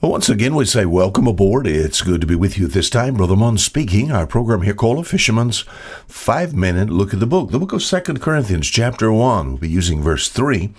Well, once again, we say welcome aboard. It's good to be with you this time. Brother Mon speaking. Our program here called A Fisherman's Five Minute Look at the Book. The book of Second Corinthians, chapter 1. We'll be using verse 3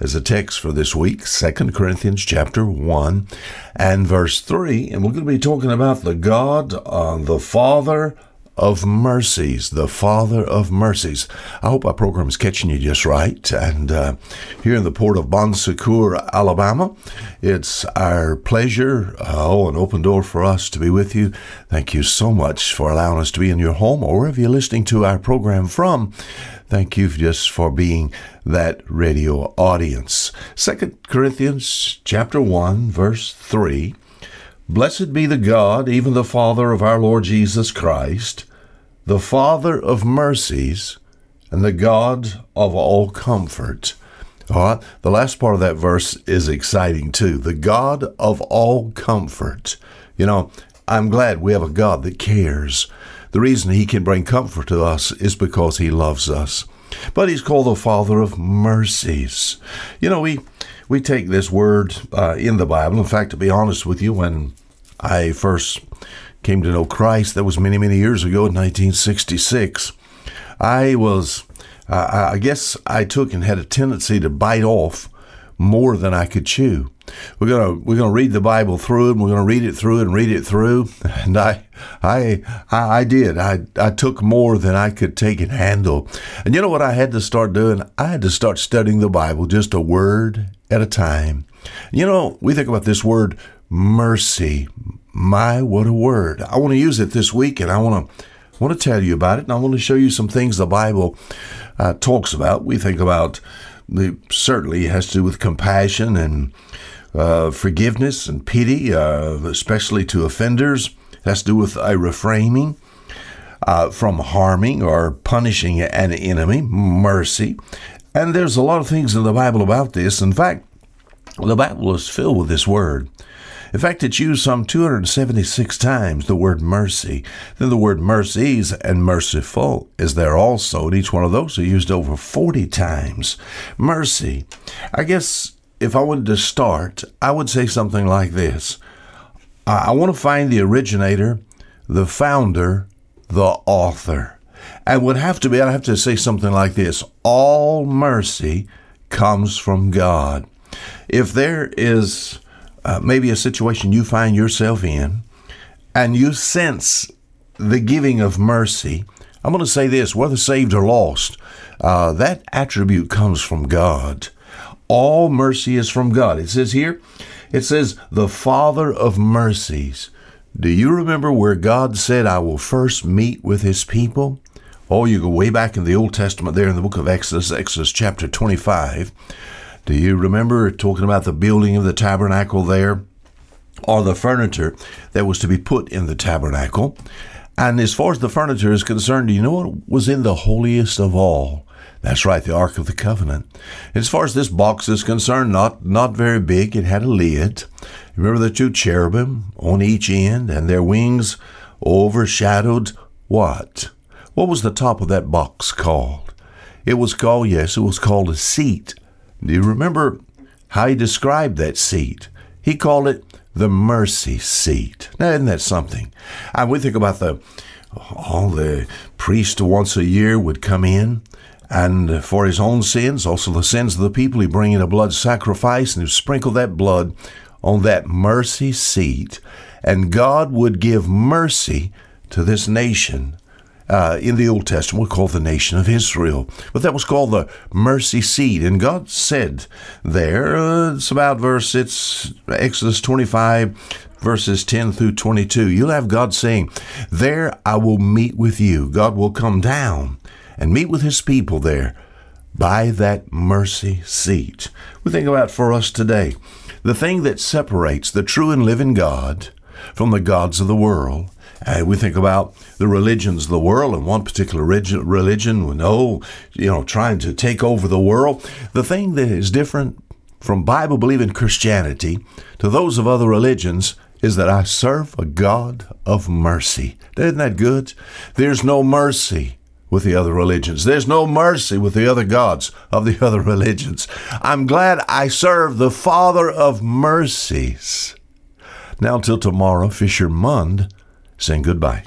as a text for this week. Second Corinthians, chapter 1 and verse 3. And we're going to be talking about the God, uh, the Father of mercies, the Father of mercies. I hope our program is catching you just right. And uh, here in the port of Bon Secour, Alabama, it's our pleasure, uh, oh, an open door for us to be with you. Thank you so much for allowing us to be in your home or wherever you're listening to our program from. Thank you just for being that radio audience. Second Corinthians chapter 1, verse 3. Blessed be the God, even the Father of our Lord Jesus Christ the Father of mercies and the God of all comfort. All right, the last part of that verse is exciting too. The God of all comfort. You know, I'm glad we have a God that cares. The reason he can bring comfort to us is because he loves us. But he's called the Father of mercies. You know, we we take this word uh, in the Bible. In fact, to be honest with you, when I first came to know Christ. That was many, many years ago in 1966. I was, uh, I guess I took and had a tendency to bite off more than I could chew. We're gonna we're gonna read the Bible through. And we're gonna read it through and read it through. And I I I, I did. I I took more than I could take and handle. And you know what I had to start doing? I had to start studying the Bible just a word at a time. You know, we think about this word mercy. My, what a word. I want to use it this week and I want to want to tell you about it and I want to show you some things the Bible uh, talks about. We think about the certainly has to do with compassion and uh, forgiveness and pity, uh, especially to offenders. It has to do with a reframing uh, from harming or punishing an enemy, mercy. And there's a lot of things in the Bible about this. In fact, the Bible is filled with this word. In fact, it's used some 276 times, the word mercy. Then the word mercies and merciful is there also, and each one of those are used over 40 times. Mercy. I guess if I wanted to start, I would say something like this I want to find the originator, the founder, the author. And would have to be, I'd have to say something like this All mercy comes from God. If there is uh, maybe a situation you find yourself in, and you sense the giving of mercy, I'm going to say this whether saved or lost, uh, that attribute comes from God. All mercy is from God. It says here, it says, the Father of mercies. Do you remember where God said, I will first meet with his people? Oh, you go way back in the Old Testament there in the book of Exodus, Exodus chapter 25. Do you remember talking about the building of the tabernacle there? Or the furniture that was to be put in the tabernacle? And as far as the furniture is concerned, do you know what was in the holiest of all? That's right, the Ark of the Covenant. As far as this box is concerned, not, not very big. It had a lid. Remember the two cherubim on each end, and their wings overshadowed what? What was the top of that box called? It was called, yes, it was called a seat. Do you remember how he described that seat? He called it the mercy seat. Now, isn't that something? And we think about the all the priest once a year would come in, and uh, for his own sins, also the sins of the people, he bring in a blood sacrifice and he sprinkle that blood on that mercy seat, and God would give mercy to this nation uh, in the Old Testament called the nation of Israel. But that was called the mercy seat. And God said there, uh, it's about verse, it's Exodus 25, verses 10 through 22. You'll have God saying, There I will meet with you. God will come down and meet with his people there by that mercy seat. We think about for us today the thing that separates the true and living God from the gods of the world uh, we think about the religions of the world, and one particular religion, religion, no, you know, trying to take over the world. The thing that is different from Bible believing Christianity to those of other religions is that I serve a God of mercy. Isn't that good? There's no mercy with the other religions. There's no mercy with the other gods of the other religions. I'm glad I serve the Father of mercies. Now, till tomorrow, Fisher Mund saying goodbye.